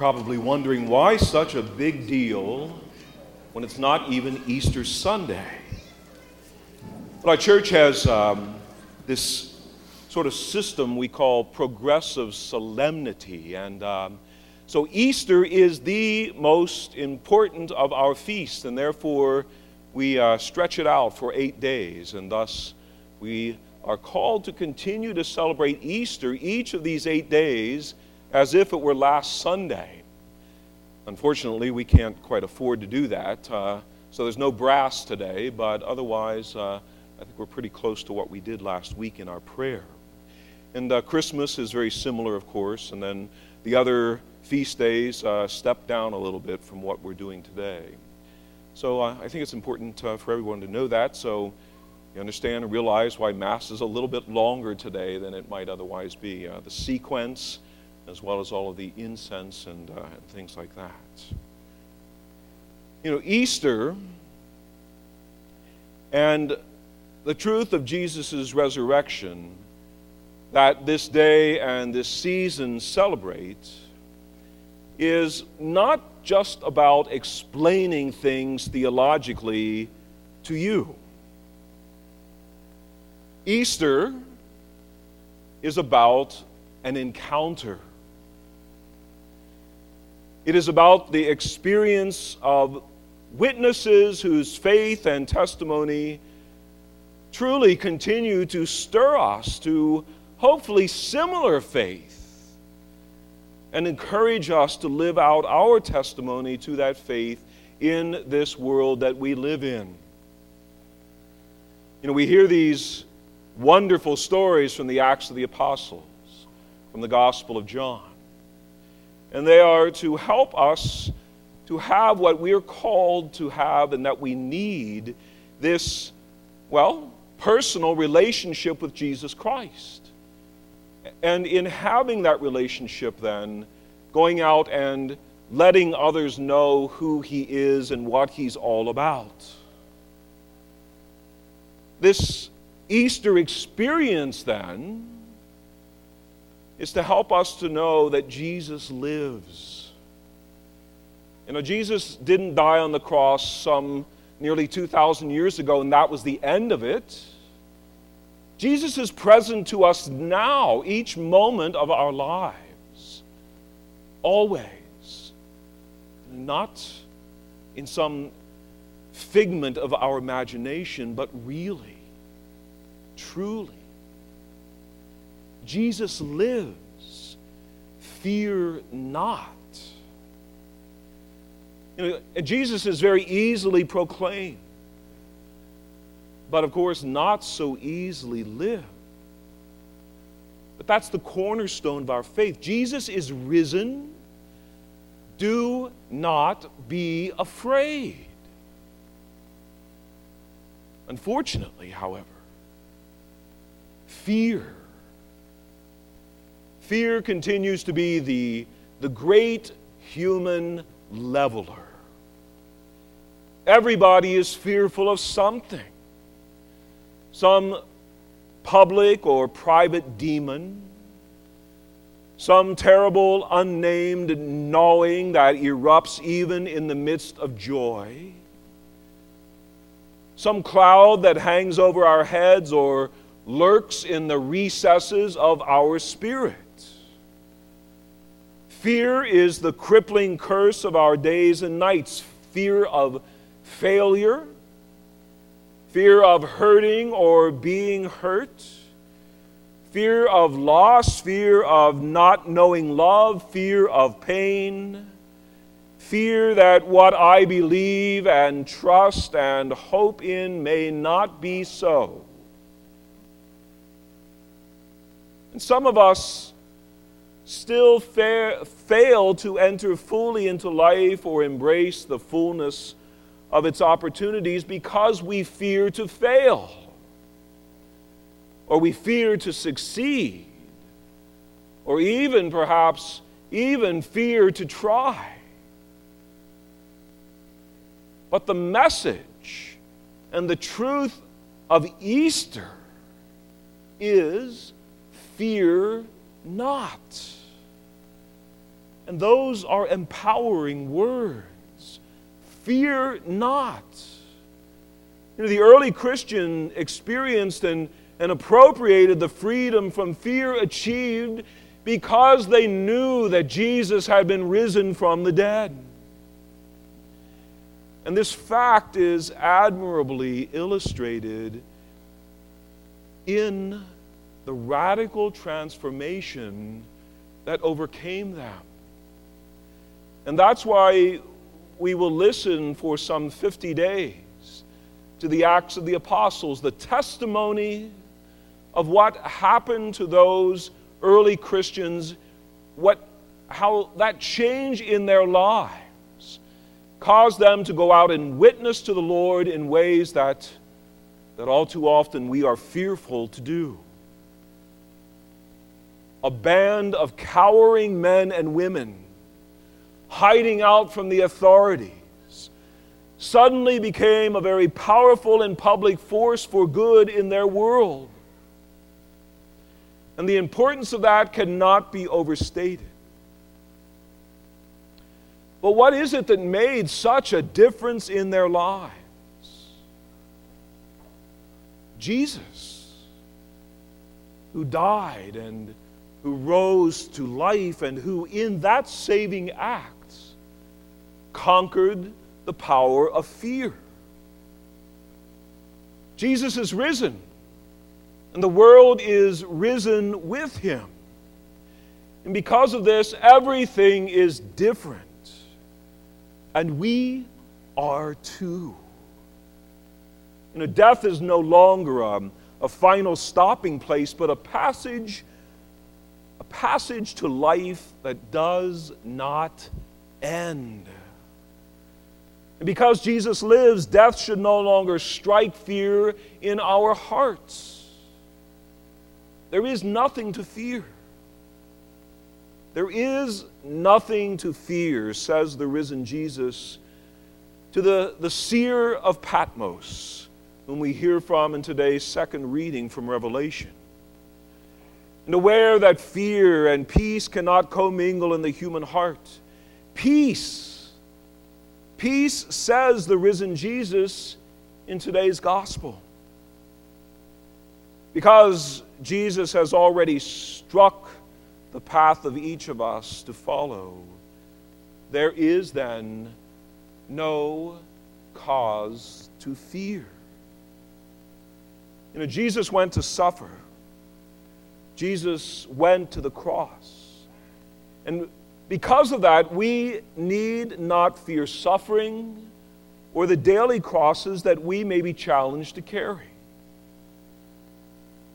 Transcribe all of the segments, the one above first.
probably wondering why such a big deal when it's not even Easter Sunday. But our church has um, this sort of system we call progressive solemnity. And um, so Easter is the most important of our feasts, and therefore we uh, stretch it out for eight days. And thus we are called to continue to celebrate Easter each of these eight days as if it were last Sunday. Unfortunately, we can't quite afford to do that. Uh, so there's no brass today, but otherwise, uh, I think we're pretty close to what we did last week in our prayer. And uh, Christmas is very similar, of course, and then the other feast days uh, step down a little bit from what we're doing today. So uh, I think it's important uh, for everyone to know that. So you understand and realize why Mass is a little bit longer today than it might otherwise be. the sequence as well as all of the incense and, uh, things like that. You know, Easter and the truth of Jesus' resurrection that this day and this season celebrate is not just about explaining things theologically to you. Easter is about an encounter it is about the experience of witnesses whose faith and testimony truly continue to stir us to hopefully similar faith and encourage us to live out our testimony to that faith in this world that we live in. You know, we hear these wonderful stories from the Acts of the Apostles, from the Gospel of John and they are to help us to have what we are called to have and that we need this, well, personal relationship with Jesus Christ. And in having that relationship, then, going out and letting others know who He is and what He's all about. This Easter experience, then, is to help us to know that Jesus lives. You know, Jesus didn't die on the cross some nearly 2,000 years ago, and that was the end of it. Jesus is present to us now, each moment of our lives, always, not in some figment of our imagination, but really, truly. Jesus lives. Fear not. You know, Jesus is very easily proclaimed, but of course, not so easily lived. But that's the cornerstone of our faith. Jesus is risen. Do not be afraid. Unfortunately, however, fear Fear continues to be the, the great human leveler. Everybody is fearful of something, some public or private demon, some terrible unnamed gnawing that erupts even in the midst of joy, some cloud that hangs over our heads or lurks in the recesses of our spirit. Fear is the crippling curse of our days and nights fear of failure, fear of hurting or being hurt, fear of loss, fear of not knowing love, fear of pain, fear that what I believe and trust and hope in may not be so. And some of us still fa- fail to enter fully into life or embrace the fullness of its opportunities because we fear to fail or we fear to succeed or even perhaps even fear to try. But the message and the truth of Easter is fear not. And those are empowering words. Fear not. You know, the early Christian experienced and, and appropriated the freedom from fear achieved because they knew that Jesus had been risen from the dead. And this fact is admirably illustrated in the radical transformation that overcame them. And that's why we will listen for some 50 days to the Acts of the Apostles, the testimony of what happened to those early Christians, what, how that change in their lives caused them to go out and witness to the Lord in ways that, that all too often we are fearful to do. A band of cowering men and women hiding out from the authorities suddenly became a very powerful and public force for good in their world. And the importance of that cannot be overstated. But what is it that made such a difference in their lives? Jesus, who died and who rose to life and who, in that saving act, conquered the power of fear. Jesus is risen and the world is risen with him. And because of this, everything is different. And we are too. You know, death is no longer a, a final stopping place, but a passage, a passage to life that does not end. And because Jesus lives, death should no longer strike fear in our hearts. There is nothing to fear. There is nothing to fear, says the risen Jesus to the, the seer of Patmos, whom we hear from in today's second reading from Revelation. And aware that fear and peace cannot commingle in the human heart. Peace, peace, says the risen Jesus in today's gospel. Because Jesus has already struck the path of each of us to follow, there is then no cause to fear. You know, Jesus went to suffer. Jesus went to the cross. And because of that, we need not fear suffering or the daily crosses that we may be challenged to carry.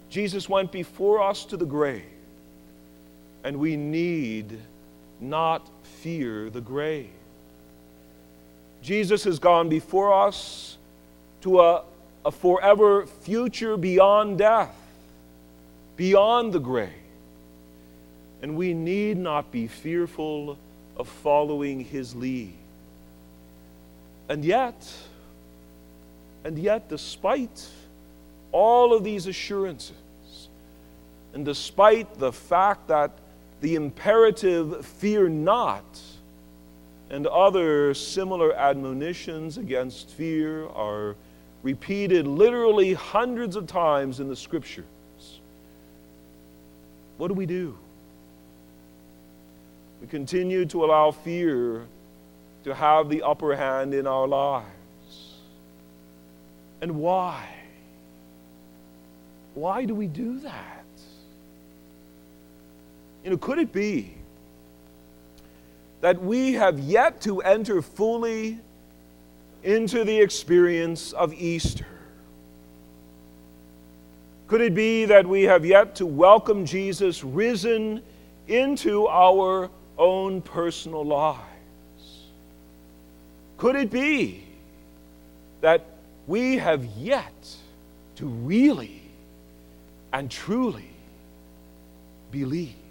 Jesus went before us to the grave, and we need not fear the grave. Jesus has gone before us to a, a forever future beyond death, beyond the grave. And we need not be fearful of following his lead. And yet, and yet, despite all of these assurances, and despite the fact that the imperative, fear not, and other similar admonitions against fear are repeated literally hundreds of times in the scriptures, what do we do? We continue to allow fear to have the upper hand in our lives. And why? Why do we do that? You know, could it be that we have yet to enter fully into the experience of Easter? Could it be that we have yet to welcome Jesus risen into our own personal lives? Could it be that we have yet to really and truly believe?